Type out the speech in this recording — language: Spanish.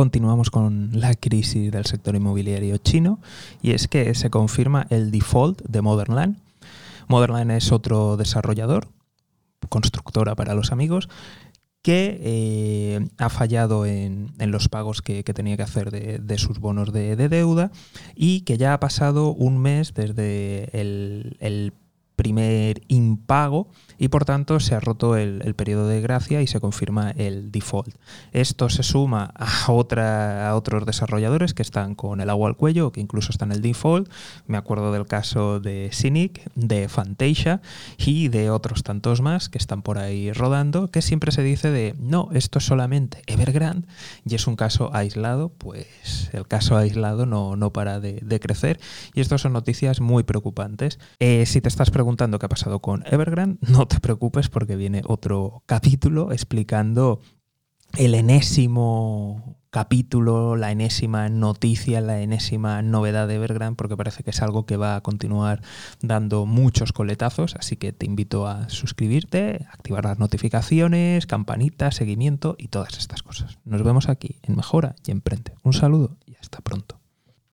continuamos con la crisis del sector inmobiliario chino y es que se confirma el default de Modernland. Modernland es otro desarrollador, constructora para los amigos, que eh, ha fallado en, los pagos que, tenía que hacer de, sus bonos de, deuda y que ya ha pasado un mes desde el, el primer impago y por tanto se ha roto el, periodo de gracia y se confirma el default. Esto se suma a, otra, a otros desarrolladores que están con el agua al cuello, que incluso están en el default. Me acuerdo del caso de Cynic, de Fantasia y de otros tantos más que están por ahí rodando, que siempre se dice de no, esto es solamente Evergrande y es un caso aislado, pues el caso aislado no, no para de, crecer y estas son noticias muy preocupantes. Eh, si te estás preguntando qué ha pasado con Evergrande, no te preocupes porque viene otro capítulo explicando el enésimo capítulo, la enésima noticia, la enésima novedad de Evergrande, porque parece que es algo que va a continuar dando muchos coletazos, así que te invito a suscribirte, activar las notificaciones, campanita, seguimiento y todas estas cosas. Nos vemos aquí en Mejora y Emprende. Un saludo y hasta pronto.